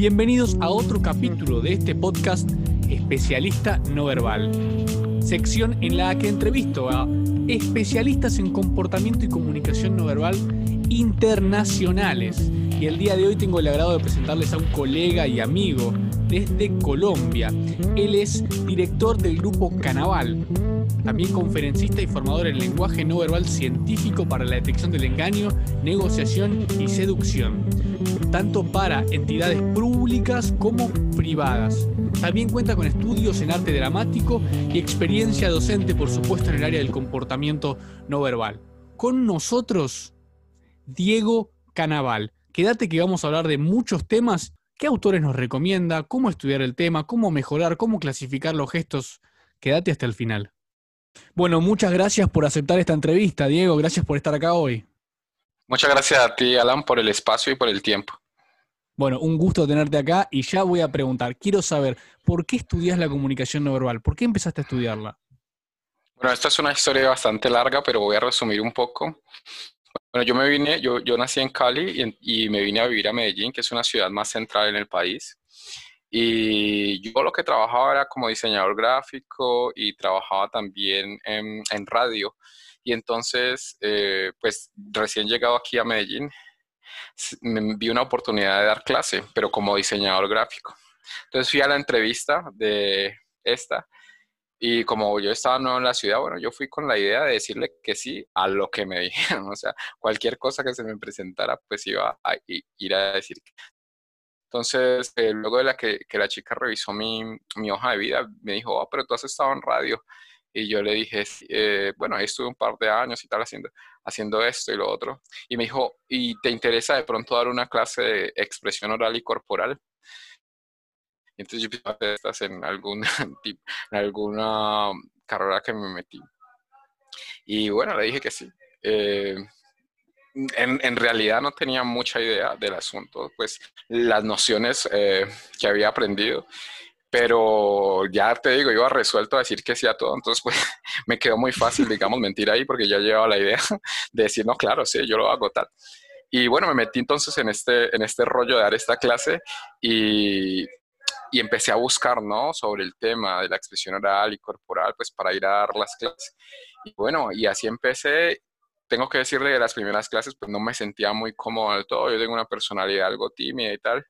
Bienvenidos a otro capítulo de este podcast Especialista No Verbal, sección en la que entrevisto a especialistas en comportamiento y comunicación no verbal internacionales. Y el día de hoy tengo el agrado de presentarles a un colega y amigo desde Colombia. Él es director del grupo Canaval, también conferencista y formador en lenguaje no verbal científico para la detección del engaño, negociación y seducción, tanto para entidades públicas como privadas. También cuenta con estudios en arte dramático y experiencia docente, por supuesto, en el área del comportamiento no verbal. Con nosotros, Diego Canaval. Quédate que vamos a hablar de muchos temas. ¿Qué autores nos recomienda? ¿Cómo estudiar el tema? ¿Cómo mejorar? ¿Cómo clasificar los gestos? Quédate hasta el final. Bueno, muchas gracias por aceptar esta entrevista, Diego. Gracias por estar acá hoy. Muchas gracias a ti, Alan, por el espacio y por el tiempo. Bueno, un gusto tenerte acá y ya voy a preguntar, quiero saber, ¿por qué estudias la comunicación no verbal? ¿Por qué empezaste a estudiarla? Bueno, esta es una historia bastante larga, pero voy a resumir un poco. Bueno, yo me vine, yo, yo nací en Cali y, y me vine a vivir a Medellín, que es una ciudad más central en el país. Y yo lo que trabajaba era como diseñador gráfico y trabajaba también en, en radio. Y entonces, eh, pues recién llegado aquí a Medellín, me vi una oportunidad de dar clase, pero como diseñador gráfico. Entonces fui a la entrevista de esta y como yo estaba nuevo en la ciudad, bueno, yo fui con la idea de decirle que sí a lo que me dijeron. O sea, cualquier cosa que se me presentara, pues iba a ir a decir entonces, eh, luego de la que, la chica revisó mi, mi, hoja de vida, me dijo, oh, pero tú has estado en radio. Y yo le dije, eh, bueno, ahí estuve un par de años y tal haciendo, haciendo esto y lo otro. Y me dijo, ¿y te interesa de pronto dar una clase de expresión oral y corporal? Y entonces yo pensé, estás en, algún, en alguna carrera que me metí. Y bueno, le dije que sí. Eh, en, en, realidad no tenía mucha idea del asunto, pues las nociones eh, que había aprendido, pero ya te digo, iba resuelto a decir que sí a todo, entonces pues me quedó muy fácil, digamos, mentir ahí porque ya llevaba la idea de decir, no, claro, sí, yo lo hago tal. Y bueno, me metí entonces en este, en este rollo de dar esta clase y, y empecé a buscar, ¿no? Sobre el tema de la expresión oral y corporal, pues para ir a dar las clases. Y bueno, y así empecé tengo que decirle que las primeras clases pues no me sentía muy cómodo del todo, yo tengo una personalidad algo tímida y tal,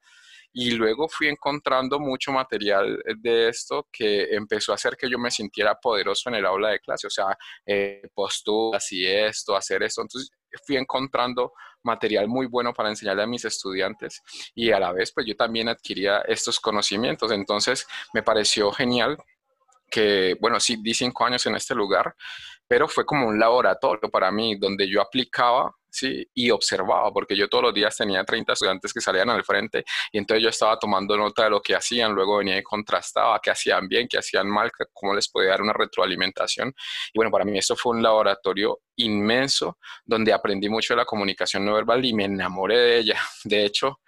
y luego fui encontrando mucho material de esto que empezó a hacer que yo me sintiera poderoso en el aula de clase, o sea, eh, posturas y esto, hacer esto, entonces fui encontrando material muy bueno para enseñarle a mis estudiantes y a la vez pues yo también adquiría estos conocimientos, entonces me pareció genial que, bueno, sí, di cinco años en este lugar, pero fue como un laboratorio para mí donde yo aplicaba ¿sí? y observaba, porque yo todos los días tenía 30 estudiantes que salían al frente y entonces yo estaba tomando nota de lo que hacían, luego venía y contrastaba qué hacían bien, qué hacían mal, cómo les podía dar una retroalimentación. Y bueno, para mí eso fue un laboratorio inmenso donde aprendí mucho de la comunicación no verbal y me enamoré de ella. De hecho,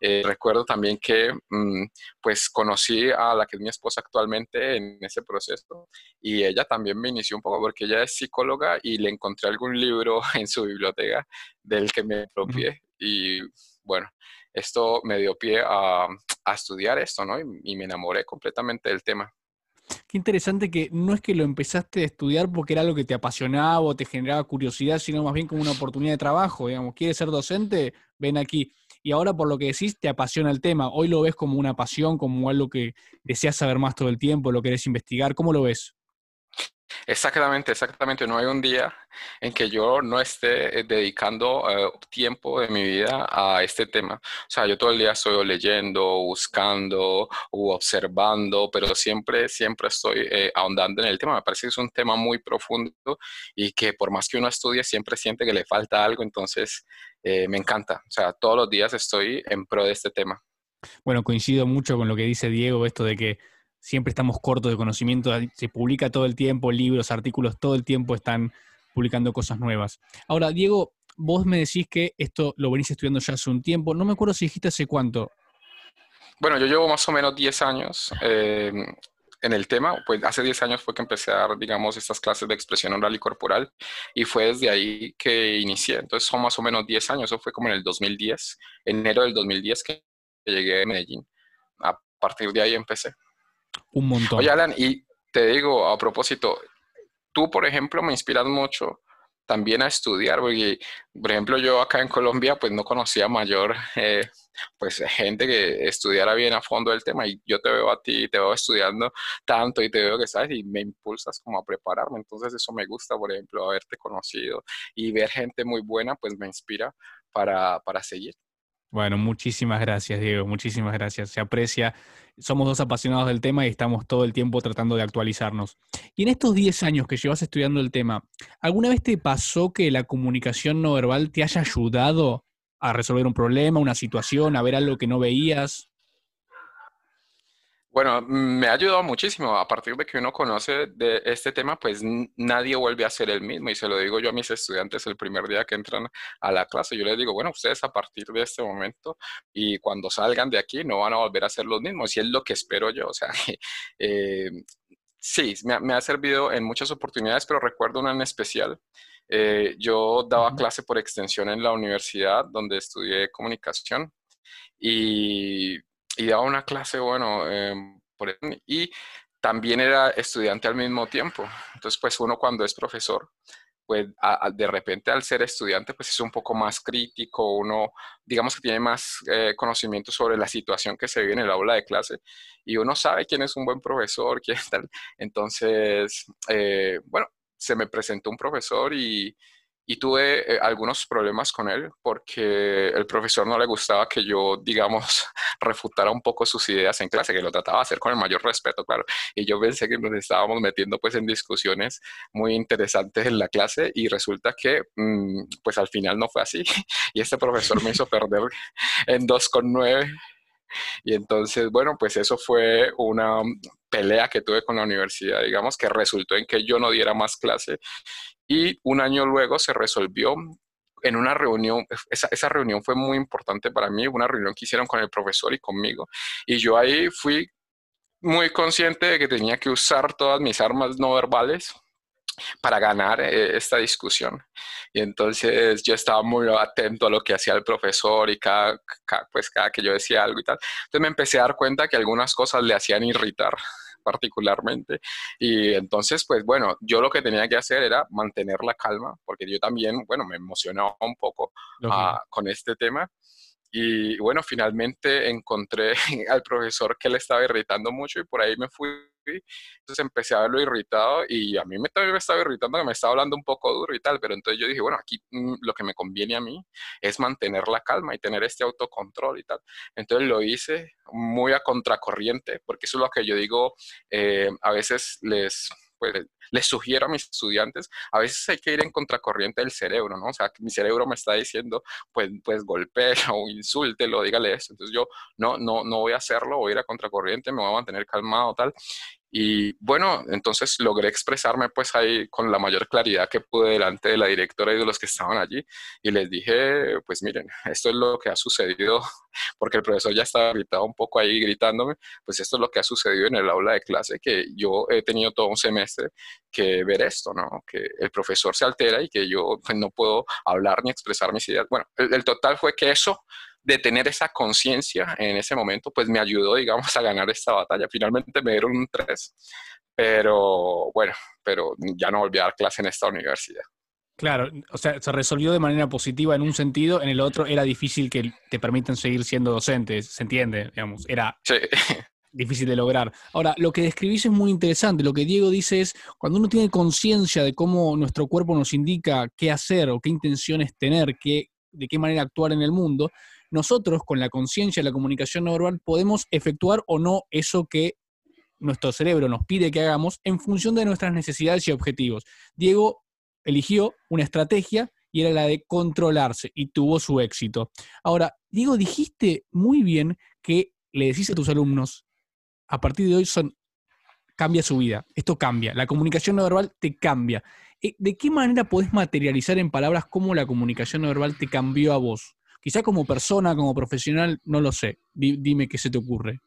eh, recuerdo también que mm, pues conocí a la que es mi esposa actualmente en ese proceso y ella también me inició un poco porque ella es psicóloga y le encontré algún libro en su biblioteca del que me apropié y bueno, esto me dio pie a, a estudiar esto, ¿no? Y, y me enamoré completamente del tema. Qué interesante que no es que lo empezaste a estudiar porque era algo que te apasionaba o te generaba curiosidad, sino más bien como una oportunidad de trabajo, digamos, ¿quieres ser docente? Ven aquí y ahora por lo que decís te apasiona el tema. Hoy lo ves como una pasión, como algo que deseas saber más todo el tiempo, lo querés investigar. ¿Cómo lo ves? Exactamente, exactamente. No hay un día en que yo no esté eh, dedicando uh, tiempo de mi vida a este tema. O sea, yo todo el día estoy leyendo, buscando u observando, pero siempre, siempre estoy eh, ahondando en el tema. Me parece que es un tema muy profundo y que por más que uno estudie, siempre siente que le falta algo. Entonces, eh, me encanta. O sea, todos los días estoy en pro de este tema. Bueno, coincido mucho con lo que dice Diego, esto de que siempre estamos cortos de conocimiento, se publica todo el tiempo, libros, artículos, todo el tiempo están publicando cosas nuevas. Ahora, Diego, vos me decís que esto lo venís estudiando ya hace un tiempo, no me acuerdo si dijiste hace cuánto. Bueno, yo llevo más o menos 10 años. Eh, en el tema, pues hace 10 años fue que empecé a dar, digamos, estas clases de expresión oral y corporal y fue desde ahí que inicié. Entonces son más o menos 10 años, eso fue como en el 2010, enero del 2010 que llegué a Medellín. A partir de ahí empecé. Un montón. Oye, Alan, y te digo, a propósito, tú, por ejemplo, me inspiras mucho también a estudiar, porque, por ejemplo, yo acá en Colombia, pues no conocía mayor, eh, pues gente que estudiara bien a fondo el tema y yo te veo a ti, te veo estudiando tanto y te veo que sabes y me impulsas como a prepararme, entonces eso me gusta, por ejemplo, haberte conocido y ver gente muy buena, pues me inspira para, para seguir. Bueno, muchísimas gracias, Diego, muchísimas gracias. Se aprecia. Somos dos apasionados del tema y estamos todo el tiempo tratando de actualizarnos. Y en estos 10 años que llevas estudiando el tema, ¿alguna vez te pasó que la comunicación no verbal te haya ayudado a resolver un problema, una situación, a ver algo que no veías? Bueno, me ha ayudado muchísimo. A partir de que uno conoce de este tema, pues nadie vuelve a ser el mismo. Y se lo digo yo a mis estudiantes el primer día que entran a la clase. Yo les digo, bueno, ustedes a partir de este momento y cuando salgan de aquí no van a volver a ser los mismos. Y es lo que espero yo. O sea, eh, sí, me ha, servido en muchas oportunidades, pero recuerdo una en especial. Eh, yo daba clase por extensión en la universidad donde estudié comunicación. Y y daba una clase, bueno, por, y también era estudiante al mismo tiempo. Entonces, pues uno cuando es profesor, pues de repente al ser estudiante, pues es un poco más crítico, uno digamos que tiene más eh, conocimiento sobre la situación que se vive en el aula de clase y uno sabe quién es un buen profesor, quién tal. Entonces, eh, bueno, se me presentó un profesor y, y tuve eh, algunos problemas con él porque el profesor no le gustaba que yo, digamos, refutara un poco sus ideas en clase, que lo trataba de hacer con el mayor respeto, claro. Y yo pensé que nos estábamos metiendo pues en discusiones muy interesantes en la clase y resulta que mm, pues al final no fue así. Y este profesor me hizo perder en 2,9. Y entonces, bueno, pues eso fue una pelea que tuve con la universidad, digamos, que resultó en que yo no diera más clase y un año luego se resolvió en una reunión, esa, esa, reunión fue muy importante para mí, una reunión que hicieron con el profesor y conmigo. Y yo ahí fui muy consciente de que tenía que usar todas mis armas no verbales para ganar eh, esta discusión. Y entonces yo estaba muy atento a lo que hacía el profesor y cada, pues cada que yo decía algo y tal. Entonces me empecé a dar cuenta que algunas cosas le hacían irritar particularmente. Y entonces, pues bueno, yo lo que tenía que hacer era mantener la calma, porque yo también, bueno, me emocionaba un poco ah, con este tema. Y bueno, finalmente encontré al profesor que le estaba irritando mucho y por ahí me fui entonces empecé a verlo irritado y a mí también me estaba irritando que me estaba hablando un poco duro y tal, pero entonces yo dije, bueno, aquí mm, lo que me conviene a mí es mantener la calma y tener este autocontrol y tal. Entonces lo hice muy a contracorriente, porque eso es lo que yo digo, eh, a veces les pues, les sugiero a mis estudiantes, a veces hay que ir en contracorriente del cerebro, ¿no? O sea, mi cerebro me está diciendo, pues, pues golpéelo insúltelo, dígale esto. Entonces yo no, no, no voy a hacerlo, voy a ir a contracorriente, me voy a mantener calmado, tal. Y bueno, entonces logré expresarme pues ahí con la mayor claridad que pude delante de la directora y de los que estaban allí. Y les dije, pues miren, esto es lo que ha sucedido, porque el profesor ya estaba gritado un poco ahí gritándome, pues esto es lo que ha sucedido en el aula de clase, que yo he tenido todo un semestre que ver esto, ¿no? Que el profesor se altera y que yo pues, no puedo hablar ni expresar mis ideas. Bueno, el, el total fue que eso de tener esa conciencia en ese momento, pues me ayudó, digamos, a ganar esta batalla. Finalmente me dieron un 3, pero bueno, pero ya no volví a dar clase en esta universidad. Claro, o sea, se resolvió de manera positiva en un sentido, en el otro era difícil que te permitan seguir siendo docentes, se entiende, digamos, era difícil de lograr. Ahora, lo que describís es muy interesante, lo que Diego dice es, cuando uno tiene conciencia de cómo nuestro cuerpo nos indica qué hacer o qué intenciones tener, qué, de qué manera actuar en el mundo, nosotros con la conciencia de la comunicación no verbal podemos efectuar o no eso que nuestro cerebro nos pide que hagamos en función de nuestras necesidades y objetivos. Diego eligió una estrategia y era la de controlarse y tuvo su éxito. Ahora, Diego, dijiste muy bien que le decís a tus alumnos, a partir de hoy son, cambia su vida, esto cambia, la comunicación no verbal te cambia. Eh, ¿De qué manera podés materializar en palabras cómo la comunicación no verbal te cambió a vos? Quizá como persona, como profesional, no lo sé. dime qué se te ocurre.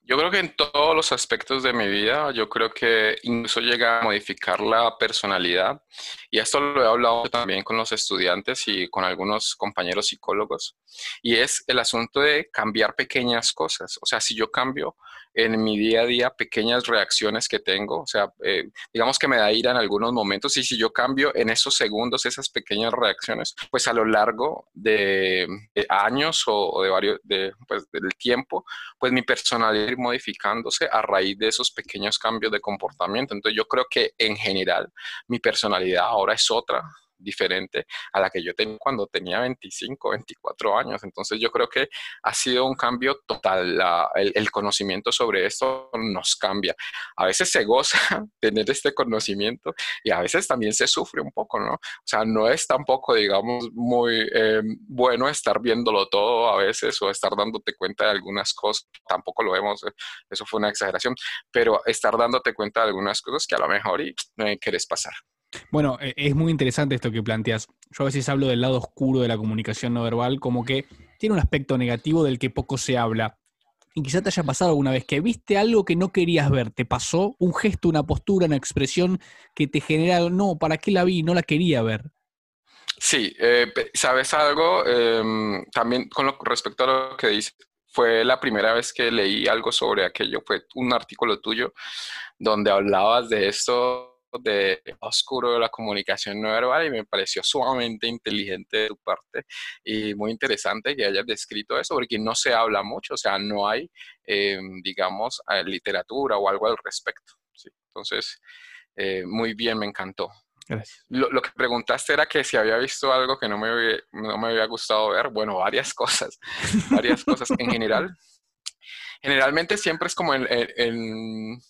Yo creo que en todos los aspectos de mi vida, yo creo que incluso llega a modificar la personalidad. Y esto lo he hablado también con los estudiantes y con algunos compañeros psicólogos. Y es el asunto de cambiar pequeñas cosas. O sea, si yo cambio en mi día a día pequeñas reacciones que tengo, o sea, eh, digamos que me da ira en algunos momentos y si yo cambio en esos segundos esas pequeñas reacciones, pues a lo largo de, años o, de varios, de, pues, del tiempo, pues mi personalidad ir modificándose a raíz de esos pequeños cambios de comportamiento. Entonces yo creo que en general mi personalidad ahora es otra diferente a la que yo tenía cuando tenía 25, 24 años. Entonces yo creo que ha sido un cambio total. el, conocimiento sobre esto nos cambia. A veces se goza tener este conocimiento y a veces también se sufre un poco, ¿no? O sea, no es tampoco, digamos, muy eh, bueno estar viéndolo todo a veces o estar dándote cuenta de algunas cosas. Tampoco lo vemos, eh, eso fue una exageración, pero estar dándote cuenta de algunas cosas que a lo mejor y no quieres pasar. Bueno, e, es muy interesante esto que planteas. Yo a veces hablo del lado oscuro de la comunicación no verbal, como que tiene un aspecto negativo del que poco se habla. Y quizá te haya pasado alguna vez que viste algo que no querías ver, te pasó un gesto, una postura, una expresión que te genera, no, ¿para qué la vi? No la quería ver. Sí, eh, ¿sabes algo? Em, también con respecto a lo que dices, fue la primera vez que leí algo sobre aquello, fue un artículo tuyo donde hablabas de esto de oscuro de la comunicación no verbal y me pareció sumamente inteligente de tu parte y muy interesante que hayas descrito eso porque no se habla mucho, o sea, no hay, em, digamos, eh, literatura o algo al respecto. Entonces, eh, muy bien, me encantó. Lo, lo, que preguntaste era que si había visto algo que no me, había, no me había gustado ver. Bueno, varias cosas, varias cosas en general. Generalmente siempre es como en, en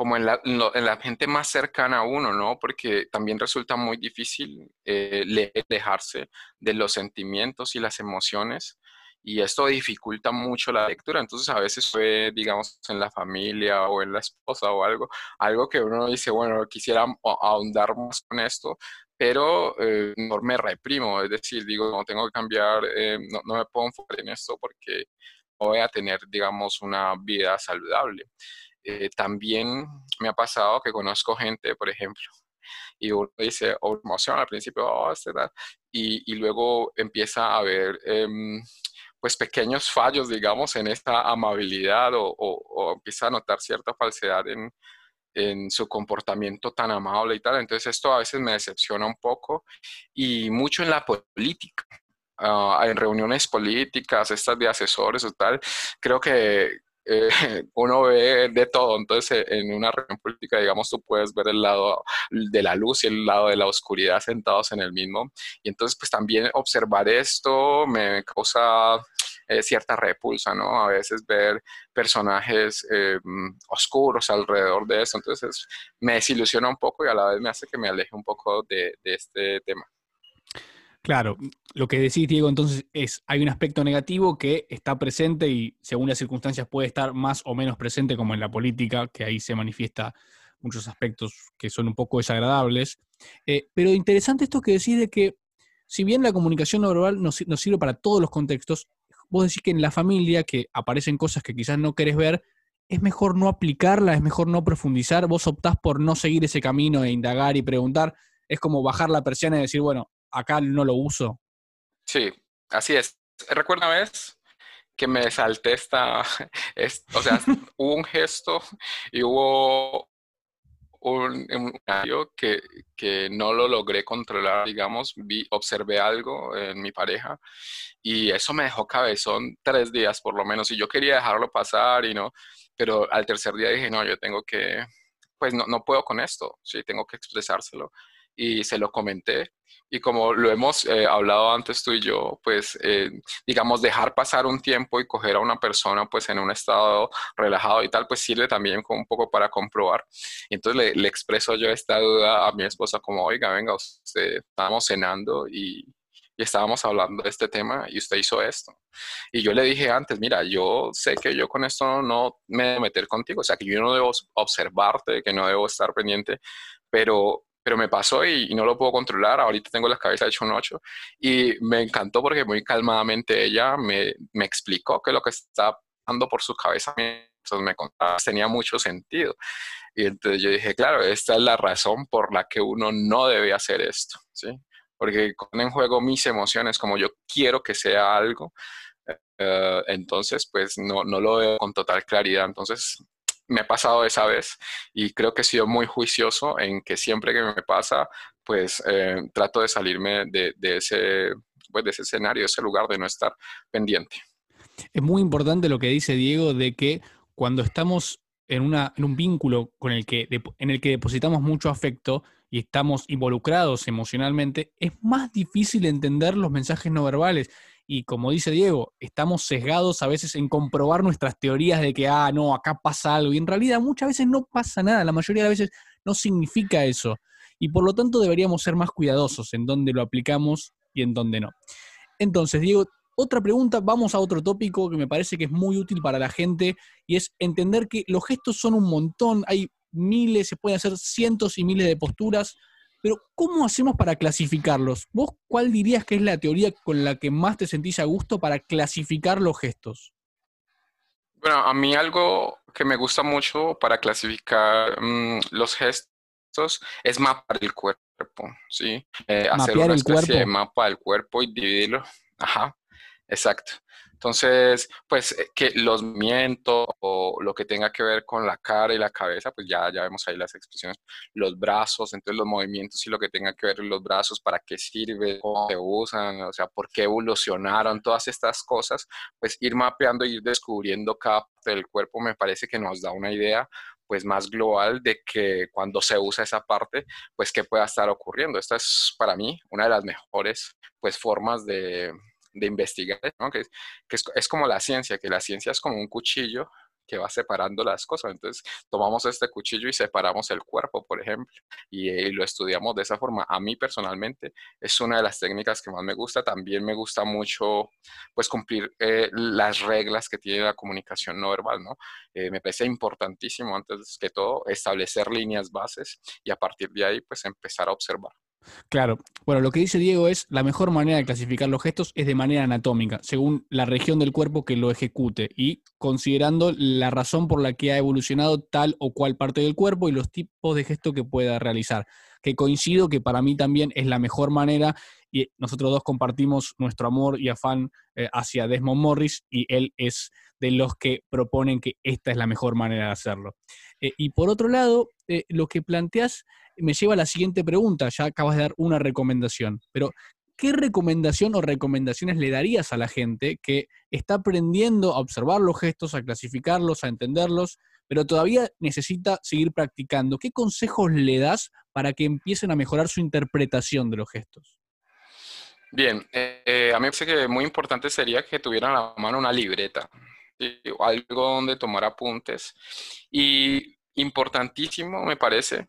como en la, en, la, gente más cercana a uno, ¿no? Porque también resulta muy difícil eh, dejarse de los sentimientos y las emociones y esto dificulta mucho la lectura. Entonces a veces fue, digamos, en la familia o en la esposa o algo, algo que uno dice, bueno, quisiera ahondar más con esto, pero eh, no me reprimo, es decir, digo, no tengo que cambiar, eh, no, no me puedo enfocar en esto porque voy a tener, digamos, una vida saludable. Eh, también me ha pasado que conozco gente, por ejemplo, y uno dice, oh, emoción al principio, oh, y, y, luego empieza a ver em, pues pequeños fallos, digamos, en esta amabilidad o, o, empieza a notar cierta falsedad en, en su comportamiento tan amable y tal. Entonces esto a veces me decepciona un poco y mucho en la política. Ah, en reuniones políticas, estas de asesores o tal, creo que, eh, uno ve de todo. Entonces, en una reunión política, digamos, tú puedes ver el lado de la luz y el lado de la oscuridad sentados en el mismo. Y entonces, pues también observar esto me causa eh, cierta repulsa, ¿no? A veces ver personajes eh, oscuros alrededor de eso. Entonces, me desilusiona un poco y a la vez me hace que me aleje un poco de este tema. Claro, lo que decís, Diego, entonces es, hay un aspecto negativo que está presente y según las circunstancias puede estar más o menos presente, como en la política, que ahí se manifiesta muchos aspectos que son un poco desagradables. Eh, pero interesante esto que decís de que, si bien la comunicación no verbal nos, nos sirve para todos los contextos, vos decís que en la familia, que aparecen cosas que quizás no querés ver, es mejor no aplicarla, es mejor no profundizar, vos optás por no seguir ese camino e indagar y preguntar, es como bajar la persiana y decir, bueno, acá no lo uso. Sí, así es. Recuerda una vez que me salté esta, o sea, hubo un gesto y hubo un, un que, que, no lo logré controlar, digamos, vi, observé algo en mi pareja y eso me dejó cabezón tres días por lo menos y yo quería dejarlo pasar y no, pero al tercer día dije, no, yo tengo que, pues no, no puedo con esto, sí, tengo que expresárselo y se lo comenté. Y como lo hemos eh, hablado antes tú y yo, pues eh, digamos dejar pasar un tiempo y coger a una persona pues en un estado relajado y tal, pues sirve también como un poco para comprobar. Y entonces le, expreso yo esta duda a mi esposa como, oiga, venga, usted, estábamos cenando y, y estábamos hablando de este tema y usted hizo esto. Y yo le dije antes, mira, yo sé que yo con esto no me debo meter contigo, o sea, que yo no debo observarte, que no debo estar pendiente, pero pero me pasó y, no lo puedo controlar. Ahorita tengo la cabeza hecho un 8 y me encantó porque muy calmadamente ella me, me explicó qué es lo que está dando por su cabeza me contaba, tenía mucho sentido. Y entonces yo dije, claro, esta es la razón por la que uno no debe hacer esto, ¿sí? Porque con en juego mis emociones, como yo quiero que sea algo, eh, entonces pues no, no lo veo con total claridad. Entonces me ha pasado esa vez y creo que he sido muy juicioso en que siempre que me pasa, pues eh, trato de salirme de, ese, pues, de ese escenario, de ese lugar, de no estar pendiente. Es muy importante lo que dice Diego de que cuando estamos en, una, en un vínculo con el que, en el que depositamos mucho afecto y estamos involucrados emocionalmente, es más difícil entender los mensajes no verbales y como dice Diego, estamos sesgados a veces en comprobar nuestras teorías de que, ah, no, acá pasa algo. Y en realidad muchas veces no pasa nada, la mayoría de las veces no significa eso. Y por lo tanto deberíamos ser más cuidadosos en dónde lo aplicamos y en dónde no. Entonces, Diego, otra pregunta, vamos a otro tópico que me parece que es muy útil para la gente y es entender que los gestos son un montón, hay miles, se pueden hacer cientos y miles de posturas, pero, ¿cómo hacemos para clasificarlos? ¿Vos cuál dirías que es la teoría con la que más te sentís a gusto para clasificar los gestos? Bueno, a mí algo que me gusta mucho para clasificar mm, los gestos es mapar el cuerpo, ¿sí? Eh, hacer una especie de mapa del cuerpo y dividirlo. Ajá, exacto. Entonces, pues eh, que los movimientos o lo que tenga que ver con la cara y la cabeza, pues ya, ya vemos ahí las expresiones, los brazos, entonces los movimientos y lo que tenga que ver con los brazos, para qué sirve, cómo se usan, o sea, por qué evolucionaron, todas estas cosas, pues ir mapeando y ir descubriendo cada parte del cuerpo me parece que nos da una idea pues más global de que cuando se usa esa parte, pues qué pueda estar ocurriendo. Esta es para mí una de las mejores pues formas de, de investigar, ¿no? que, es, como la ciencia, que la ciencia es como un cuchillo que va separando las cosas. Entonces, tomamos este cuchillo y separamos el cuerpo, por ejemplo, y, lo estudiamos de esa forma. A mí personalmente es una de las técnicas que más me gusta. También me gusta mucho, pues, cumplir eh, las reglas que tiene la comunicación no verbal, ¿no? Eh, me parece importantísimo, antes que todo, establecer líneas bases y a partir de ahí, pues, empezar a observar. Claro. Bueno, lo que dice Diego es la mejor manera de clasificar los gestos es de manera anatómica, según la región del cuerpo que lo ejecute y considerando la razón por la que ha evolucionado tal o cual parte del cuerpo y los tipos de gesto que pueda realizar. Que coincido que para mí también es la mejor manera y nosotros dos compartimos nuestro amor y afán eh, hacia Desmond Morris y él es de los que proponen que esta es la mejor manera de hacerlo. Eh, y por otro lado, eh, lo que planteas me lleva a la siguiente pregunta, ya acabas de dar una recomendación, pero ¿qué recomendación o recomendaciones le darías a la gente que está aprendiendo a observar los gestos, a clasificarlos, a entenderlos, pero todavía necesita seguir practicando? ¿Qué consejos le das para que empiecen a mejorar su interpretación de los gestos? Bien, eh, a mí me parece que muy importante sería que tuvieran a la mano una libreta, algo donde tomar apuntes. Y importantísimo, me parece,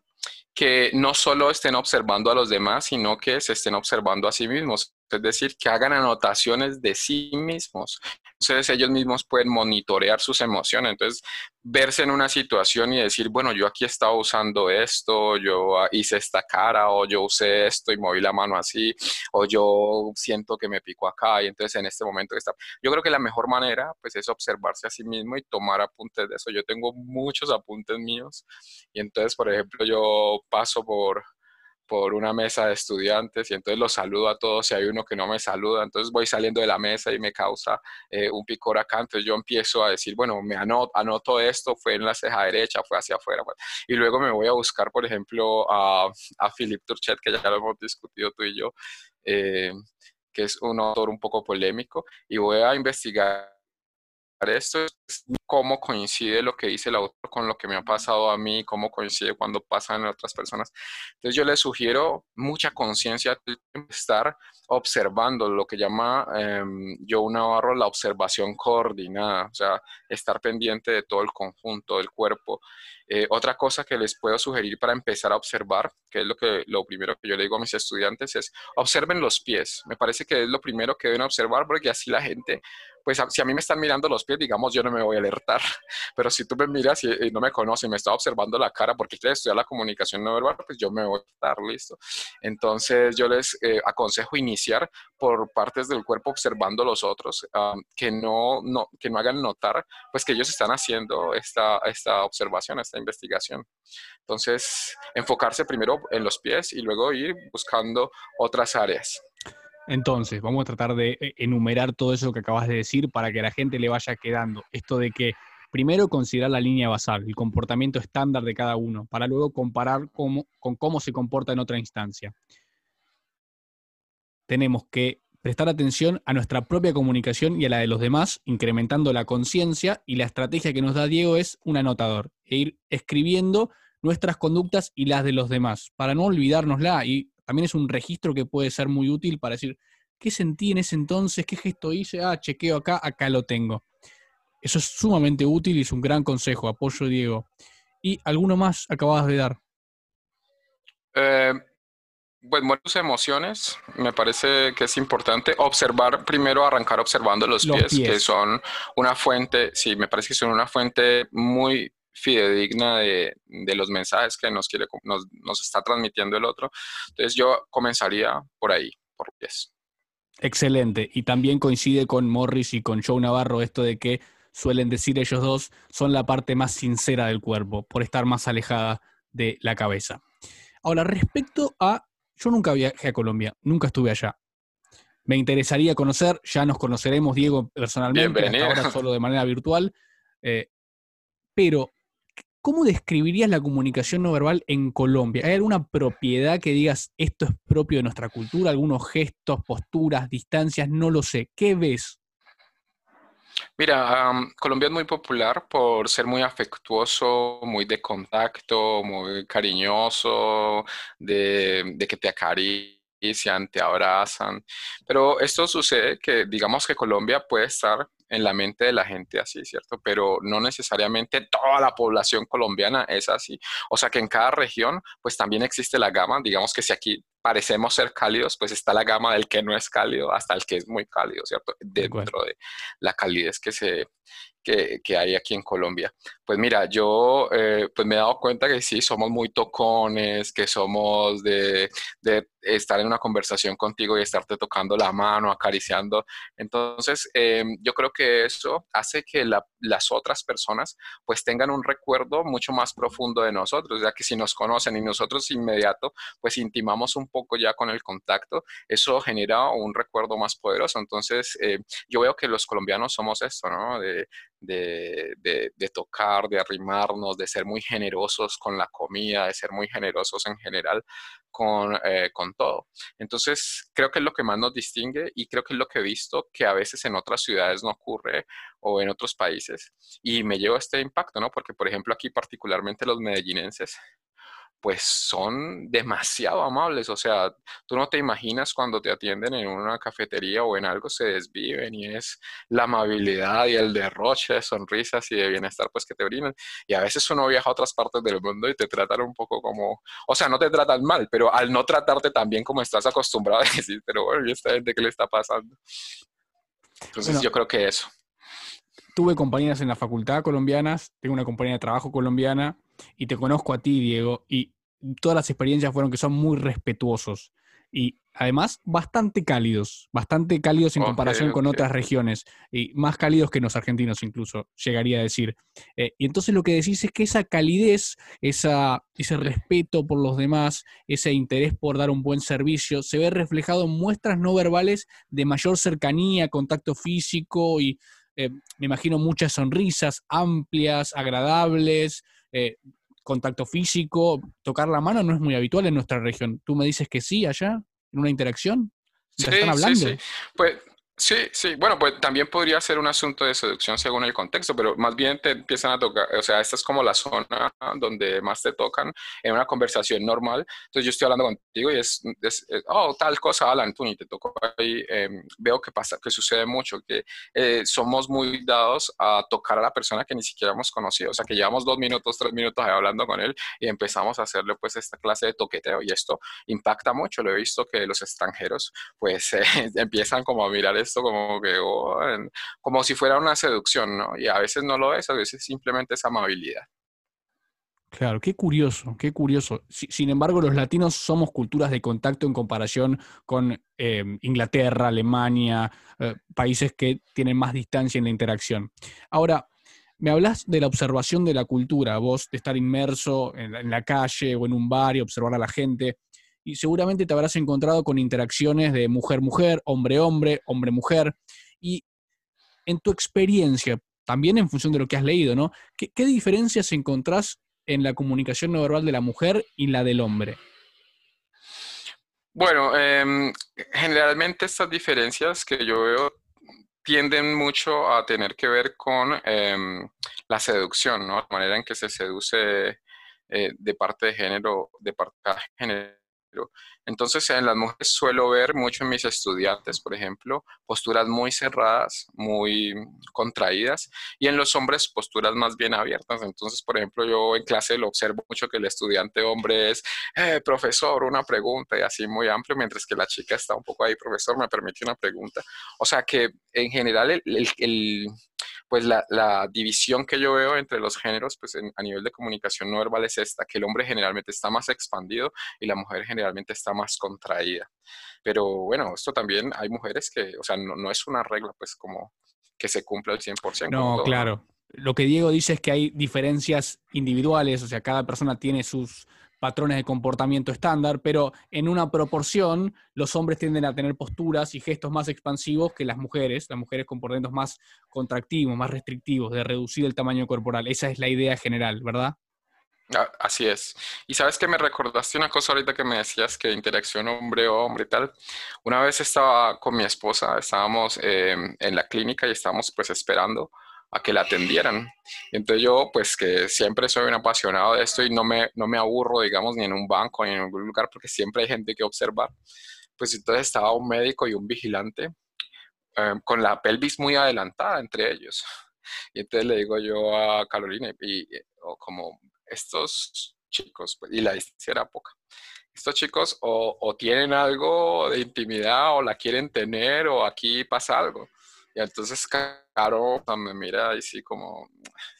que no solo estén observando a los demás, sino que se estén observando a sí mismos es decir, que hagan anotaciones de sí mismos. Entonces ellos mismos pueden monitorear sus emociones. Entonces, verse en una situación y decir, bueno, yo aquí estaba usando esto, yo hice esta cara, o yo usé esto y moví la mano así, o yo siento que me pico acá, y entonces en este momento está. Yo creo que la mejor manera, pues, es observarse a sí mismo y tomar apuntes de eso. Yo tengo muchos apuntes míos, y entonces, por ejemplo, yo paso por por una mesa de estudiantes y entonces los saludo a todos y hay uno que no me saluda, entonces voy saliendo de la mesa y me causa eh, un picor acá, entonces yo empiezo a decir, bueno, me anoto, anoto esto, fue en la ceja derecha, fue hacia afuera, y luego me voy a buscar, por ejemplo, a, a Philippe Turchet, que ya lo hemos discutido tú y yo, eh, que es un autor un poco polémico, y voy a investigar esto. es cómo coincide lo que dice el autor con lo que me ha pasado a mí, cómo coincide cuando pasan en otras personas. Entonces yo les sugiero mucha conciencia, estar observando lo que llama eh, Joe Navarro la observación coordinada, o sea, estar pendiente de todo el conjunto del cuerpo. Eh, otra cosa que les puedo sugerir para empezar a observar, que es lo, que, lo primero que yo le digo a mis estudiantes, es observen los pies. Me parece que es lo primero que deben observar porque así la gente pues si a mí me están mirando los pies, digamos, yo no me voy a leer Pero si tú me miras y, no me conoces me estás observando la cara porque quieres estudiar la comunicación no verbal, pues yo me voy a cortar, listo. Entonces yo les eh, aconsejo iniciar por partes del cuerpo observando los otros, que, no, no, que no hagan notar pues que ellos están haciendo esta, esta observación, esta investigación. Entonces, enfocarse primero en los pies y luego ir buscando otras áreas. Entonces, vamos a tratar de eh, enumerar todo eso que acabas de decir para que a la gente le vaya quedando. Esto de que primero considerar la línea basal, el comportamiento estándar de cada uno, para luego comparar con cómo se comporta en otra instancia. Tenemos que prestar atención a nuestra propia comunicación y a la de los demás, incrementando la conciencia y la estrategia que nos da Diego es un anotador, e ir escribiendo nuestras conductas y las de los demás, para no olvidárnosla y también es un registro que puede ser muy útil para decir, ¿qué sentí en ese entonces? ¿Qué gesto hice? Ah, chequeo acá, acá lo tengo. Eso es sumamente útil y es un gran consejo. Apoyo, Diego. ¿Y alguno más acabas de dar? Eh, pues muchas emociones, me parece que es importante observar, primero arrancar observando los, pies, que son una fuente, sí, me parece que son una fuente muy fidedigna de, los mensajes que nos, quiere, nos, nos, está transmitiendo el otro. Entonces yo comenzaría por ahí, por pies. Excelente. Y también coincide con Morris y con Joe Navarro esto de que suelen decir ellos dos son la parte más sincera del cuerpo, por estar más alejada de la cabeza. Ahora, respecto a, yo nunca viajé a Colombia, nunca estuve allá. Me interesaría conocer, ya nos conoceremos, Diego, personalmente, hasta ahora solo de manera virtual. Eh, pero ¿Cómo describirías la comunicación no verbal en Colombia? ¿Hay alguna propiedad que digas esto es propio de nuestra cultura? ¿Algunos gestos, posturas, distancias? No lo sé. ¿Qué ves? Mira, Colombia es muy popular por ser muy afectuoso, muy de contacto, muy cariñoso, de, de que te acarician, te abrazan. Pero esto sucede que, digamos que Colombia puede estar en la mente de la gente así, ¿cierto? Pero no necesariamente toda la población colombiana es así. O sea que en cada región, pues también existe la gama, digamos que si aquí parecemos ser cálidos, pues está la gama del que no es cálido hasta el que es muy cálido, ¿cierto? Dentro de la calidez que se, que, hay aquí en Colombia. Pues mira, yo eh, pues me he dado cuenta que sí, somos muy tocones, que somos de, estar en una conversación contigo y estarte tocando la mano, acariciando. Entonces, em, yo creo que eso hace que las otras personas pues tengan un recuerdo mucho más profundo de nosotros, ya que si nos conocen y nosotros inmediato pues intimamos un poco ya con el contacto, eso genera un recuerdo más poderoso. Entonces, eh, yo veo que los colombianos somos esto, ¿no? De, de, de, tocar, de arrimarnos, de ser muy generosos con la comida, de ser muy generosos en general con, eh, con todo. Entonces, creo que es lo que más nos distingue y creo que es lo que he visto que a veces en otras ciudades no ocurre o en otros países. Y me llevo este impacto, ¿no? Porque, por ejemplo, aquí particularmente los medellinenses, pues son demasiado amables. O sea, tú no te imaginas cuando te atienden en una cafetería o en algo, se desviven y es la amabilidad y el derroche de sonrisas y de bienestar pues que te brindan. Y a veces uno viaja a otras partes del mundo y te tratan un poco como, o sea, no te tratan mal, pero al no tratarte tan bien como estás acostumbrado a decir, pero bueno, ¿y esta gente qué le está pasando? Entonces yo creo que eso. Tuve compañeras en la facultad colombianas, tengo una compañía de trabajo colombiana y te conozco a ti, Diego, y todas las experiencias fueron que son muy respetuosos y además bastante cálidos, bastante cálidos en comparación con otras regiones y más cálidos que los argentinos incluso, llegaría a decir. Eh, y entonces lo que decís es que esa calidez, esa, ese respeto por los demás, ese interés por dar un buen servicio, se ve reflejado en muestras no verbales de mayor cercanía, contacto físico y eh, me imagino muchas sonrisas amplias, agradables, eh, contacto físico, tocar la mano no es muy habitual en nuestra región. ¿Tú me dices que sí allá, en una interacción? Sí, están hablando? Sí, sí. Pues Sí, sí, bueno, pues también podría ser un asunto de seducción según el contexto, pero más bien te empiezan a tocar, o sea, esta es como la zona donde más te tocan en una conversación normal. Entonces yo estoy hablando contigo y es, oh, tal cosa, Alan, tú ni te tocó ahí. Em, veo que pasa, que sucede mucho, que eh, somos muy dados a tocar a la persona que ni siquiera hemos conocido, o sea, que llevamos dos minutos, tres minutos hablando con él y empezamos a hacerle pues esta clase de toqueteo y esto impacta mucho. Lo he visto que los extranjeros pues empiezan como a mirar esto como que, oh, como si fuera una seducción, ¿no? Y a veces no lo es, a veces simplemente es amabilidad. Claro, qué curioso, qué curioso. sin embargo, los latinos somos culturas de contacto en comparación con em, Inglaterra, Alemania, eh, países que tienen más distancia en la interacción. Ahora, me hablas de la observación de la cultura, vos de estar inmerso en la, calle o en un bar y observar a la gente, y seguramente te habrás encontrado con interacciones de mujer-mujer, hombre-hombre, hombre-mujer, y en tu experiencia, también en función de lo que has leído, ¿no? ¿Qué, diferencias encontrás en la comunicación no verbal de la mujer y la del hombre? Bueno, em, generalmente estas diferencias que yo veo tienden mucho a tener que ver con em, la seducción, ¿no? La manera en que se seduce eh, de parte de género, de parte de género entonces, en las mujeres suelo ver mucho en mis estudiantes, por ejemplo, posturas muy cerradas, muy contraídas, y en los hombres posturas más bien abiertas. Entonces, por ejemplo, yo en clase lo observo mucho que el estudiante hombre es, eh, profesor, una pregunta, y así muy amplio, mientras que la chica está un poco ahí, profesor, me permite una pregunta. O sea que en general el, el pues la, división que yo veo entre los géneros, pues a nivel de comunicación no verbal es esta, que el hombre generalmente está más expandido y la mujer generalmente está más contraída. Pero bueno, esto también hay mujeres que, o sea, no, es una regla pues como que se cumpla al 100%. No, claro. Lo que Diego dice es que hay diferencias individuales, o sea, cada persona tiene sus patrones de comportamiento estándar, pero en una proporción los hombres tienden a tener posturas y gestos más expansivos que las mujeres, las mujeres comportamientos más contractivos, más restrictivos, de reducir el tamaño corporal. Esa es la idea general, ¿verdad? Así es. Y sabes que me recordaste una cosa ahorita que me decías que interacción hombre-hombre y tal. Una vez estaba con mi esposa, estábamos eh, en la clínica y estábamos pues esperando a que la atendieran. entonces yo, pues que siempre soy un apasionado de esto y no me, no me aburro, digamos, ni en un banco ni en algún lugar porque siempre hay gente que observar. Pues entonces estaba un médico y un vigilante em, con la pelvis muy adelantada entre ellos. Y entonces le digo yo a Carolina, y, como estos chicos, pues, y la distancia era poca, estos chicos o, o tienen algo de intimidad o la quieren tener o aquí pasa algo. Y entonces Caro me mira así como,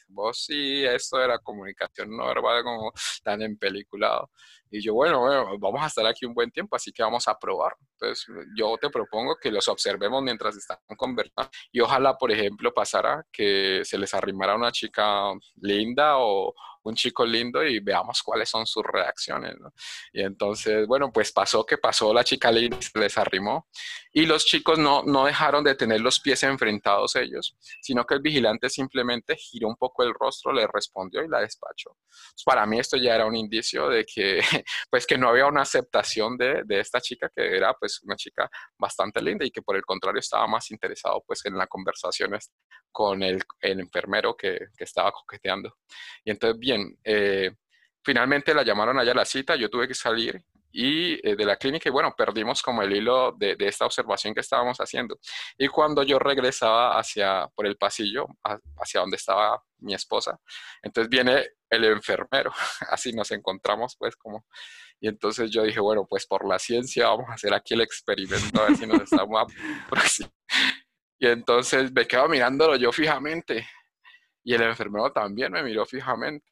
vos sí, esto de la comunicación no verbal como tan empeliculado. Y yo, bueno, bueno, vamos a estar aquí un buen tiempo, así que vamos a probar. Entonces, yo te propongo que los observemos mientras están conversando. Y ojalá, por ejemplo, pasara que se les arrimara una chica linda o, un chico lindo y veamos cuáles son sus reacciones. Y entonces, bueno, pues pasó que pasó la chica linda se les arrimó. Y los chicos no, no dejaron de tener los pies enfrentados ellos, sino que el vigilante simplemente giró un poco el rostro, le respondió y la despachó. Pues para mí esto ya era un indicio de que, pues que no había una aceptación de, de esta chica, que era pues una chica bastante linda y que por el contrario estaba más interesado pues en la conversación con el, el enfermero que, que, estaba coqueteando. Y entonces, bien, eh, finalmente la llamaron allá a la cita, yo tuve que salir y eh, de la clínica y bueno, perdimos como el hilo de, de, esta observación que estábamos haciendo. Y cuando yo regresaba hacia, por el pasillo, hacia donde estaba mi esposa, entonces viene el enfermero, así nos encontramos pues como... Y entonces yo dije, bueno, pues por la ciencia vamos a hacer aquí el experimento a ver si nos estamos y entonces me quedo mirándolo yo fijamente. Y el enfermero también me miró fijamente.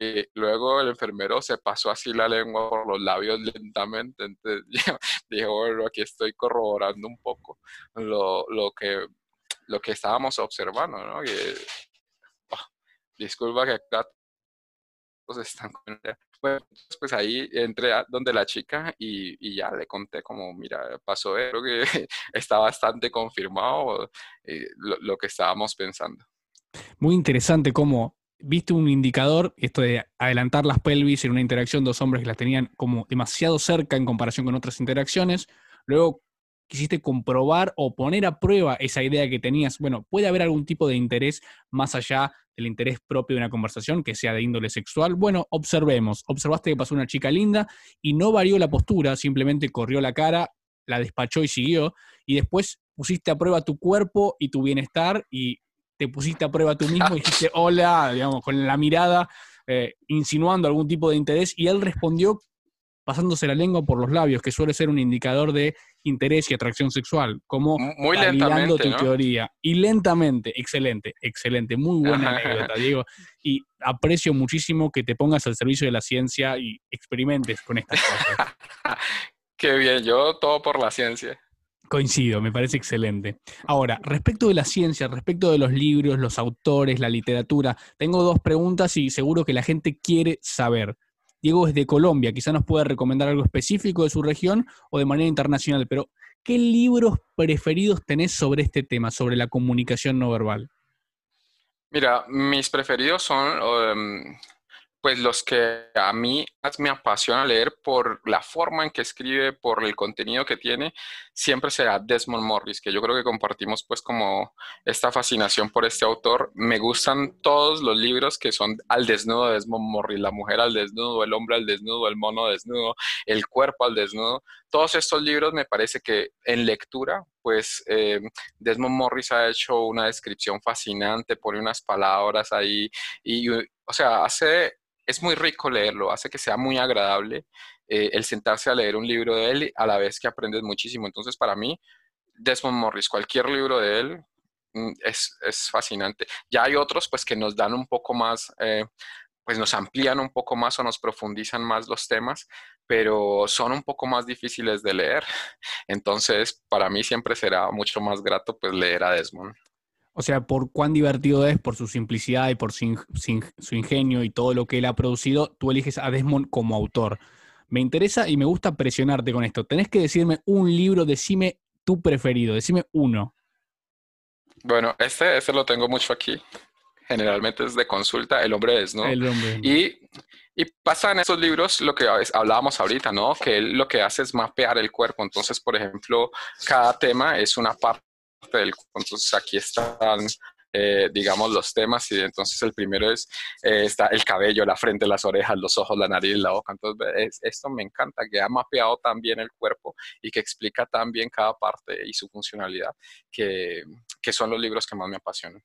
Y luego el enfermero se pasó así la lengua por los labios lentamente. Entonces dije, bueno, aquí estoy corroborando un poco lo, lo, que, lo que estábamos observando, ¿no? Ah, disculpa que acá están pues ahí entré donde la chica y, ya le conté como, mira, pasó eso, que está bastante confirmado eh, lo, que estábamos pensando. Muy interesante cómo viste un indicador, esto de adelantar las pelvis en una interacción, dos hombres que las tenían como demasiado cerca en comparación con otras interacciones, luego quisiste comprobar o poner a prueba esa idea que tenías, bueno, puede haber algún tipo de interés más allá del interés propio de una conversación que sea de índole sexual. Bueno, observemos. Observaste que pasó una chica linda y no varió la postura, simplemente corrió la cara, la despachó y siguió. Y después pusiste a prueba tu cuerpo y tu bienestar y te pusiste a prueba tú mismo y dijiste hola, digamos, con la mirada, eh, insinuando algún tipo de interés y él respondió pasándose la lengua por los labios, que suele ser un indicador de interés y atracción sexual, como muy lentamente, tu teoría. Y lentamente, excelente, excelente, muy buena anécdota, Diego. Y aprecio muchísimo que te pongas al servicio de la ciencia y experimentes con estas cosas. Qué bien, yo todo por la ciencia. Coincido, me parece excelente. Ahora, respecto de la ciencia, respecto de los libros, los autores, la literatura, tengo dos preguntas y seguro que la gente quiere saber. Diego es de Colombia, quizá nos pueda recomendar algo específico de su región o de manera internacional, pero ¿qué libros preferidos tenés sobre este tema, sobre la comunicación no verbal? Mira, mis preferidos son em, pues los que a mí me apasiona leer por la forma en que escribe, por el contenido que tiene, siempre será Desmond Morris, que yo creo que compartimos pues como esta fascinación por este autor. Me gustan todos los libros que son al desnudo de Desmond Morris, la mujer al desnudo, el hombre al desnudo, el mono desnudo, el cuerpo al desnudo. Todos estos libros me parece que en lectura, pues eh, Desmond Morris ha hecho una descripción fascinante, pone unas palabras ahí y, o sea, hace es muy rico leerlo, hace que sea muy agradable eh, el sentarse a leer un libro de él a la vez que aprendes muchísimo. Entonces, para mí, Desmond Morris, cualquier libro de él mm, es, fascinante. Ya hay otros, pues, que nos dan un poco más, eh, pues nos amplían un poco más o nos profundizan más los temas, pero son un poco más difíciles de leer. Entonces, para mí siempre será mucho más grato, pues, leer a Desmond. O sea, por cuán divertido es, por su simplicidad y por su, ingenio y todo lo que él ha producido, tú eliges a Desmond como autor. Me interesa y me gusta presionarte con esto. Tenés que decirme un libro, decime tu preferido, decime uno. Bueno, este, este lo tengo mucho aquí. Generalmente es de consulta, El hombre es, ¿no? El hombre. Y, y pasa en esos libros lo que hablábamos ahorita, ¿no? Que él lo que hace es mapear el cuerpo. Entonces, por ejemplo, cada tema es una parte del entonces aquí están eh, digamos, los temas. Y entonces el primero es, eh, está el cabello, la frente, las orejas, los ojos, la nariz, la boca. Entonces, esto me encanta, que ha mapeado tan bien el cuerpo y que explica tan bien cada parte y su funcionalidad, que, que son los libros que más me apasionan.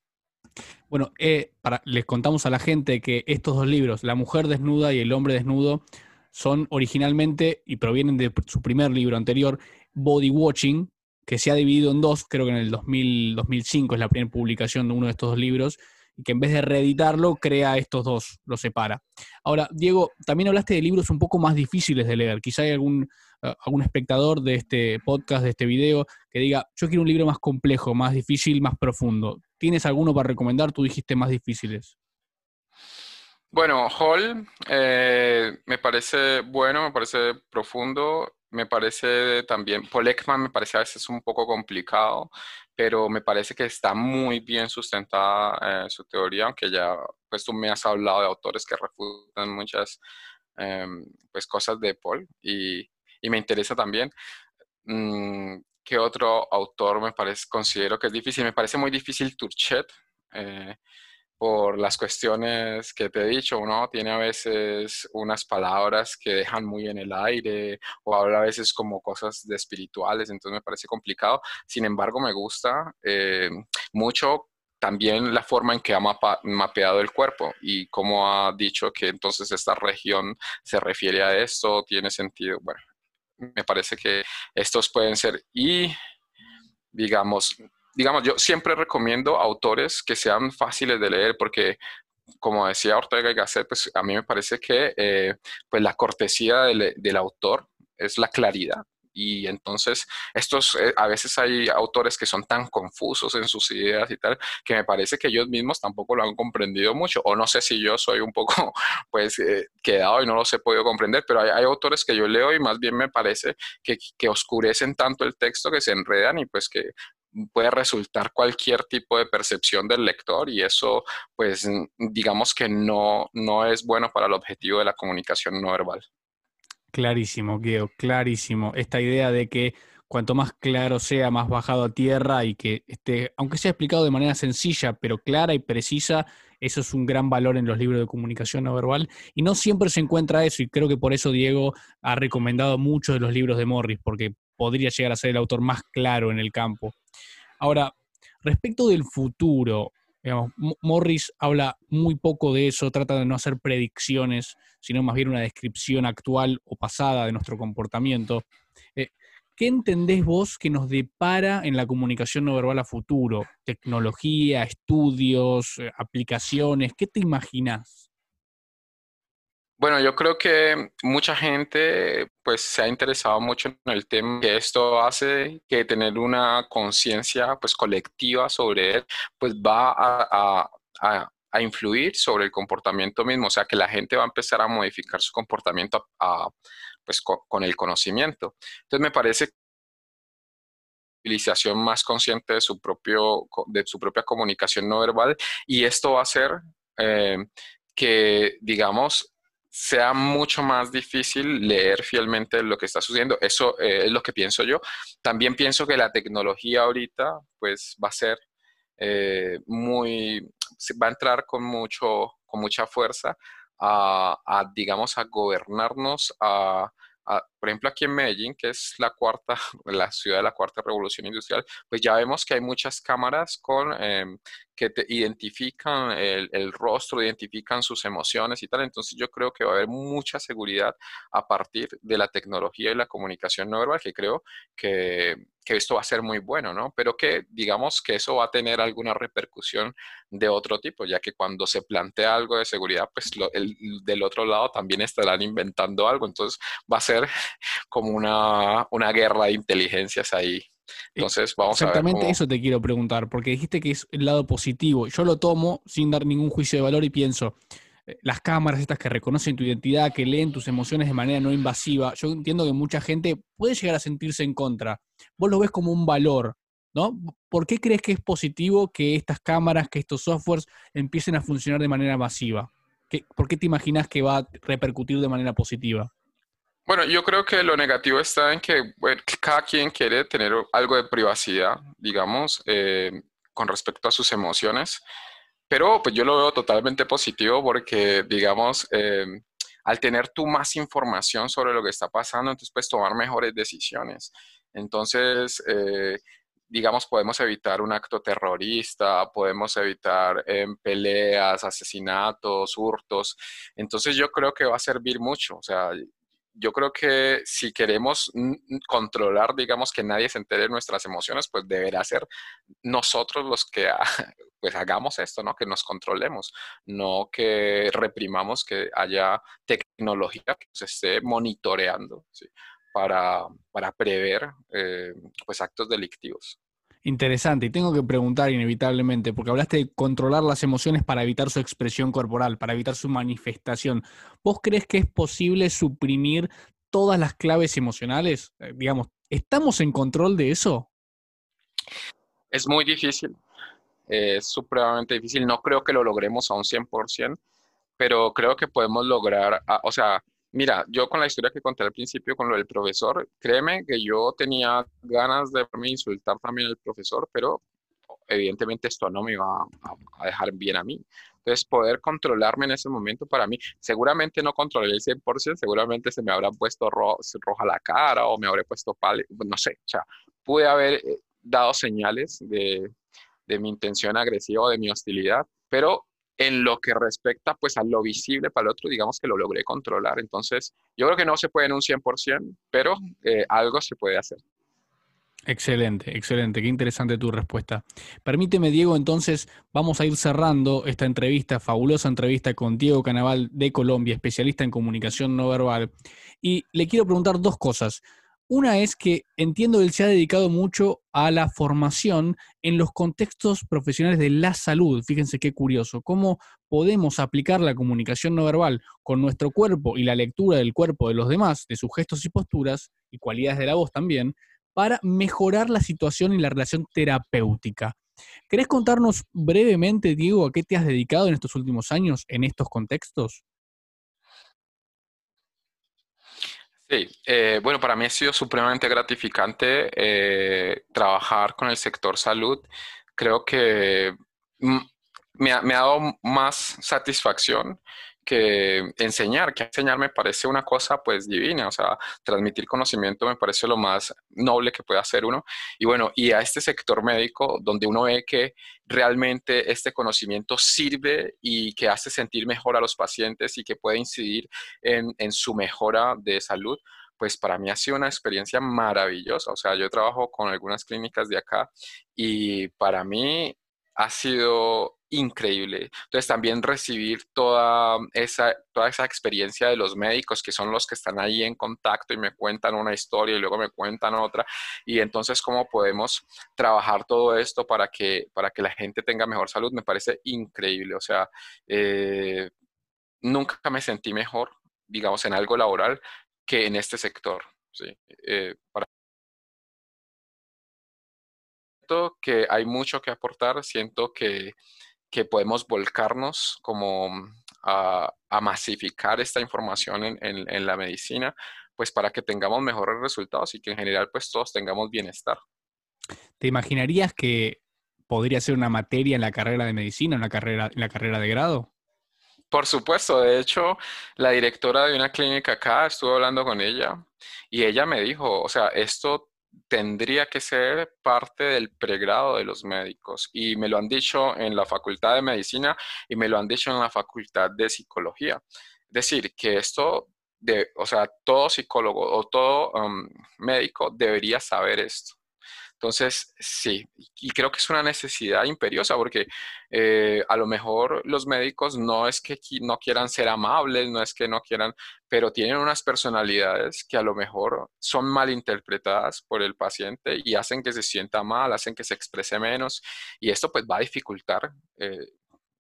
Bueno, eh, les contamos a la gente que estos dos libros, La mujer desnuda y El hombre desnudo, son originalmente y provienen de su primer libro anterior, Body Watching, que se ha dividido en dos, creo que en el 2000, 2005 es la primera publicación de uno de estos dos libros, y que en vez de reeditarlo, crea estos dos, los separa. Ahora, Diego, también hablaste de libros un poco más difíciles de leer. Quizá hay algún, eh, algún espectador de este podcast, de este video, que diga, yo quiero un libro más complejo, más difícil, más profundo. ¿Tienes alguno para recomendar? Tú dijiste más difíciles. Bueno, Hall eh, me parece bueno, me parece profundo me parece también, Paul Ekman me parece a veces un poco complicado, pero me parece que está muy bien sustentada eh, su teoría, aunque ya pues tú me has hablado de autores que refutan muchas em, pues cosas de Paul y, y me interesa también. Mm, ¿Qué otro autor me parece, considero que es difícil? Me parece muy difícil Turchet. Eh, por las cuestiones que te he dicho, uno tiene a veces unas palabras que dejan muy en el aire o habla a veces como cosas de espirituales, entonces me parece complicado. Sin embargo, me gusta eh, mucho también la forma en que ha mapeado el cuerpo y cómo ha dicho que entonces esta región se refiere a esto, tiene sentido. Bueno, me parece que estos pueden ser y digamos, digamos, yo siempre recomiendo autores que sean fáciles de leer porque, como decía Ortega y Gasset, pues a mí me parece que eh, pues la cortesía del, del, autor es la claridad. Y entonces, estos, eh, a veces hay autores que son tan confusos en sus ideas y tal, que me parece que ellos mismos tampoco lo han comprendido mucho. O no sé si yo soy un poco, pues, eh, quedado y no los he podido comprender, pero hay, hay, autores que yo leo y más bien me parece que, que oscurecen tanto el texto que se enredan y pues que puede resultar cualquier tipo de percepción del lector y eso, pues, digamos que no, no es bueno para el objetivo de la comunicación no verbal. Clarísimo, Guido, clarísimo. Esta idea de que cuanto más claro sea, más bajado a tierra y que esté, aunque sea explicado de manera sencilla, pero clara y precisa, eso es un gran valor en los libros de comunicación no verbal. Y no siempre se encuentra eso, y creo que por eso Diego ha recomendado muchos de los libros de Morris, porque podría llegar a ser el autor más claro en el campo. Ahora, respecto del futuro, Morris habla muy poco de eso, trata de no hacer predicciones, sino más bien una descripción actual o pasada de nuestro comportamiento. Eh, ¿qué entendés vos que nos depara en la comunicación no verbal a futuro? Tecnología, estudios, eh, aplicaciones, ¿qué te imaginás? Bueno, yo creo que mucha gente pues se ha interesado mucho en el tema que esto hace que tener una conciencia pues colectiva sobre él pues va a, influir sobre el comportamiento mismo, o sea que la gente va a empezar a modificar su comportamiento pues con, el conocimiento. Entonces me parece utilización más consciente de su, propio, de su propia comunicación no verbal y esto va a hacer eh, que, digamos, sea mucho más difícil leer fielmente lo que está sucediendo. Eso eh, es lo que pienso yo. También pienso que la tecnología ahorita pues va a ser eh, muy, va a entrar con, mucho, con mucha fuerza a, a digamos, a gobernarnos, a, por ejemplo, aquí en Medellín, que es la cuarta, la ciudad de la cuarta revolución industrial, pues ya vemos que hay muchas cámaras con, em, que te identifican el, rostro, identifican sus emociones y tal. Entonces yo creo que va a haber mucha seguridad a partir de la tecnología y la comunicación no verbal, que creo que, que esto va a ser muy bueno, ¿no? Pero que digamos que eso va a tener alguna repercusión de otro tipo, ya que cuando se plantea algo de seguridad, pues el, del otro lado también estarán inventando algo. Entonces va a ser como una, una guerra de inteligencias ahí. Entonces, vamos a ver. Exactamente eso te quiero preguntar, porque dijiste que es el lado positivo. Yo lo tomo sin dar ningún juicio de valor y pienso, eh, las cámaras estas que reconocen tu identidad, que leen tus emociones de manera no invasiva, yo entiendo que mucha gente puede llegar a sentirse en contra. Vos lo ves como un valor, ¿no? ¿Por qué crees que es positivo que estas cámaras, que estos softwares empiecen a funcionar de manera masiva? ¿Por qué te imaginas que va a repercutir de manera positiva? Bueno, yo creo que lo negativo está en que cada quien quiere tener algo de privacidad, digamos, eh, con respecto a sus emociones, pero pues yo lo veo totalmente positivo porque, digamos, eh, al tener tú más información sobre lo que está pasando, entonces puedes tomar mejores decisiones. Entonces, eh, digamos, podemos evitar un acto terrorista, podemos evitar peleas, asesinatos, hurtos. Entonces yo creo que va a servir mucho. O sea, yo creo que si queremos controlar, digamos, que nadie se entere de nuestras emociones, pues deberá ser nosotros los que pues hagamos esto, ¿no? Que nos controlemos, no que reprimamos que haya tecnología que se esté monitoreando, Para, para prever, eh, pues, actos delictivos. Interesante, y tengo que preguntar inevitablemente, porque hablaste de controlar las emociones para evitar su expresión corporal, para evitar su manifestación. ¿Vos crees que es posible suprimir todas las claves emocionales? Eh, digamos, ¿estamos en control de eso? Es muy difícil, es supremamente difícil. No creo que lo logremos a un 100%, pero creo que podemos lograr, o sea, Mira, yo con la historia que conté al principio con lo del profesor, créeme que yo tenía ganas de insultar también al profesor, pero evidentemente esto no me iba a, dejar bien a mí. Entonces, poder controlarme en ese momento para mí, seguramente no controlé el 100%, seguramente se me habrá puesto roja la cara o me habré puesto pálido, no sé, o sea, pude haber eh, dado señales de, de mi intención agresiva o de mi hostilidad, pero en lo que respecta pues a lo visible para el otro, digamos que lo logré controlar. Entonces, yo creo que no se puede en un 100%, pero eh, algo se puede hacer. Excelente, excelente, qué interesante tu respuesta. Permíteme, Diego, entonces vamos a ir cerrando esta entrevista, fabulosa entrevista con Diego Canaval de Colombia, especialista en comunicación no verbal. Y le quiero preguntar dos cosas. Una es que entiendo que él se ha dedicado mucho a la formación en los contextos profesionales de la salud. Fíjense qué curioso, cómo podemos aplicar la comunicación no verbal con nuestro cuerpo y la lectura del cuerpo de los demás, de sus gestos y posturas y cualidades de la voz también, para mejorar la situación y la relación terapéutica. ¿Querés contarnos brevemente, Diego, a qué te has dedicado en estos últimos años en estos contextos? Sí, eh, bueno, para mí ha sido supremamente gratificante eh, trabajar con el sector salud. Creo que mm, me ha, dado más satisfacción que enseñar, que enseñar me parece una cosa pues divina, o sea, transmitir conocimiento me parece lo más noble que puede hacer uno. Y bueno, y a este sector médico donde uno ve que realmente este conocimiento sirve y que hace sentir mejor a los pacientes y que puede incidir en, en su mejora de salud, pues para mí ha sido una experiencia maravillosa. O sea, yo trabajo con algunas clínicas de acá y para mí ha sido increíble. Entonces también recibir toda esa, toda esa experiencia de los médicos que son los que están ahí en contacto y me cuentan una historia y luego me cuentan otra. Y entonces cómo podemos trabajar todo esto para que, para que la gente tenga mejor salud me parece increíble. O sea, eh, nunca me sentí mejor, digamos, en algo laboral que en este sector. ¿sí? Eh, que hay mucho que aportar, siento que que podemos volcarnos como a, masificar esta información en, la medicina, pues para que tengamos mejores resultados y que en general pues todos tengamos bienestar. ¿Te imaginarías que podría ser una materia en la carrera de medicina, en la carrera, en la carrera de grado? Por supuesto, de hecho, la directora de una clínica acá, estuve hablando con ella y ella me dijo, o sea, esto tendría que ser parte del pregrado de los médicos y me lo han dicho en la Facultad de Medicina y me lo han dicho en la Facultad de Psicología. Es decir, que esto, de, o sea, todo psicólogo o todo médico debería saber esto. Entonces, sí, y creo que es una necesidad imperiosa porque eh, a lo mejor los médicos no es que no quieran ser amables, no es que no quieran, pero tienen unas personalidades que a lo mejor son mal interpretadas por el paciente y hacen que se sienta mal, hacen que se exprese menos y esto pues va a dificultar. Eh,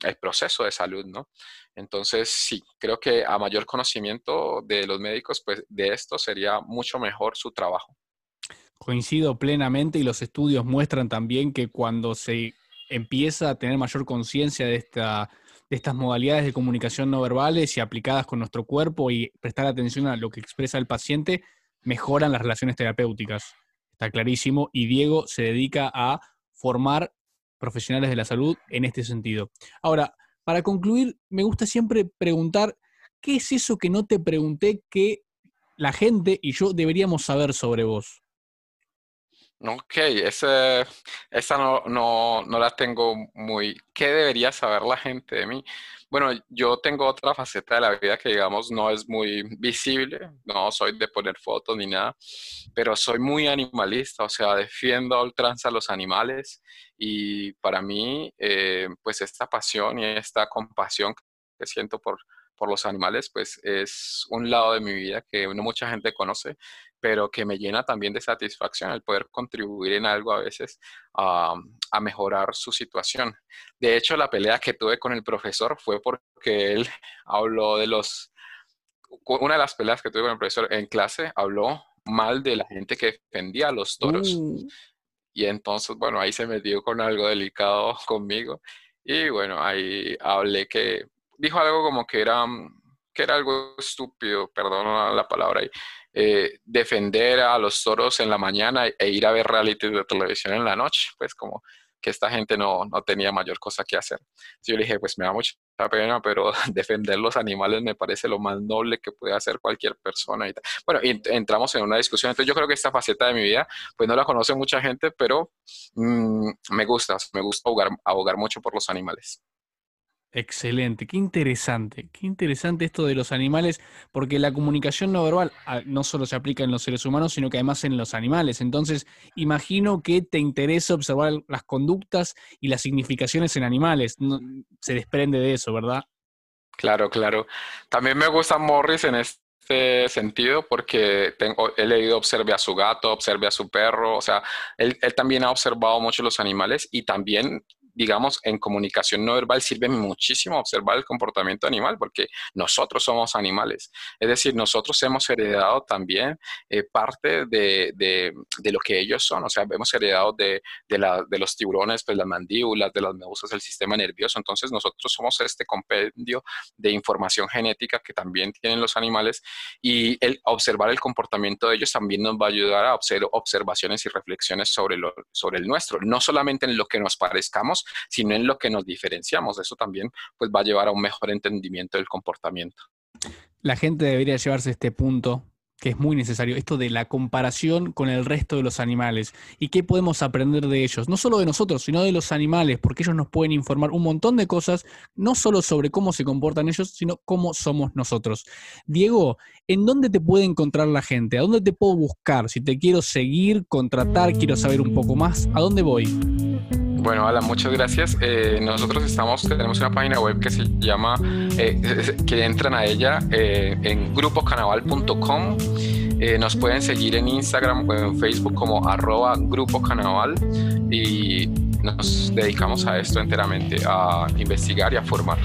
el proceso de salud, ¿no? Entonces, sí, creo que a mayor conocimiento de los médicos, pues de esto sería mucho mejor su trabajo. Coincido plenamente y los estudios muestran también que cuando se empieza a tener mayor conciencia de, esta, de estas modalidades de comunicación no verbales y aplicadas con nuestro cuerpo y prestar atención a lo que expresa el paciente, mejoran las relaciones terapéuticas. Está clarísimo. Y Diego se dedica a formar profesionales de la salud en este sentido. Ahora, para concluir, me gusta siempre preguntar, ¿qué es eso que no te pregunté que la gente y yo deberíamos saber sobre vos? Ok, ese, esa no, no, no, la tengo muy... ¿Qué debería saber la gente de mí? Bueno, yo tengo otra faceta de la vida que digamos no es muy visible, no soy de poner fotos ni nada, pero soy muy animalista, o sea, defiendo a ultranza a los animales y para mí, eh, pues esta pasión y esta compasión que siento por, por los animales, pues es un lado de mi vida que no mucha gente conoce pero que me llena también de satisfacción el poder contribuir en algo a veces a, mejorar su situación. De hecho, la pelea que tuve con el profesor fue porque él habló de los, una de las peleas que tuve con el profesor en clase, habló mal de la gente que defendía a los toros. Uh. Y entonces, bueno, ahí se metió con algo delicado conmigo. Y bueno, ahí hablé que dijo algo como que era, que era algo estúpido, perdón la palabra ahí, eh, defender a los toros en la mañana e ir a ver reality de televisión en la noche, pues como que esta gente no, no tenía mayor cosa que hacer. yo le dije, pues me da mucha pena, pero defender los animales me parece lo más noble que puede hacer cualquier persona. Y bueno, entramos en una discusión. Entonces yo creo que esta faceta de mi vida, pues no la conoce mucha gente, pero mm, me gusta, me gusta abogar mucho por los animales. Excelente, qué interesante, qué interesante esto de los animales, porque la comunicación no verbal ah, no solo se aplica en los seres humanos, sino que además en los animales. Entonces, imagino que te interesa observar las conductas y las significaciones en animales. se desprende de eso, ¿verdad? Claro, claro. También me gusta Morris en este sentido porque tengo, he leído Observe a su gato, Observe a su perro, o sea, él, él también ha observado mucho los animales y también digamos, en comunicación no verbal sirve muchísimo observar el comportamiento animal, porque nosotros somos animales. Es decir, nosotros hemos heredado también eh, parte de, de, de, lo que ellos son. O sea, hemos heredado de, de, los tiburones, pues las mandíbulas, de las medusas, el sistema nervioso. Entonces, nosotros somos este compendio de información genética que también tienen los animales y el observar el comportamiento de ellos también nos va a ayudar a hacer observaciones y reflexiones sobre, lo, sobre el nuestro, no solamente en lo que nos parezcamos, sino en lo que nos diferenciamos. Eso también pues, va a llevar a un mejor entendimiento del comportamiento. La gente debería llevarse este punto que es muy necesario, esto de la comparación con el resto de los animales y qué podemos aprender de ellos, no solo de nosotros, sino de los animales, porque ellos nos pueden informar un montón de cosas, no solo sobre cómo se comportan ellos, sino cómo somos nosotros. Diego, ¿en dónde te puede encontrar la gente? ¿A dónde te puedo buscar? Si te quiero seguir, contratar, quiero saber un poco más, ¿a dónde voy? Bueno, Alan, muchas gracias. Eh, nosotros estamos, tenemos una página web que se llama, eh, que entran a ella eh, en grupocanaval.com. nos pueden seguir en Instagram o en Facebook como arroba Grupo y nos dedicamos a esto enteramente, a investigar y a formar.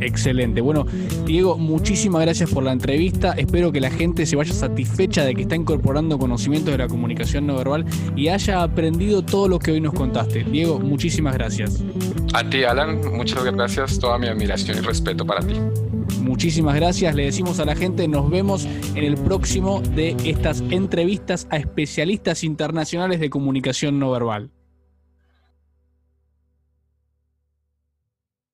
Excelente. Bueno, Diego, muchísimas gracias por la entrevista. Espero que la gente se vaya satisfecha de que está incorporando conocimientos de la comunicación no verbal y haya aprendido todo lo que hoy nos contaste. Diego, muchísimas gracias. A ti, Alan, muchas gracias. Toda mi admiración y respeto para ti. Muchísimas gracias. Le decimos a la gente, nos vemos en el próximo de estas entrevistas a especialistas internacionales de comunicación no verbal.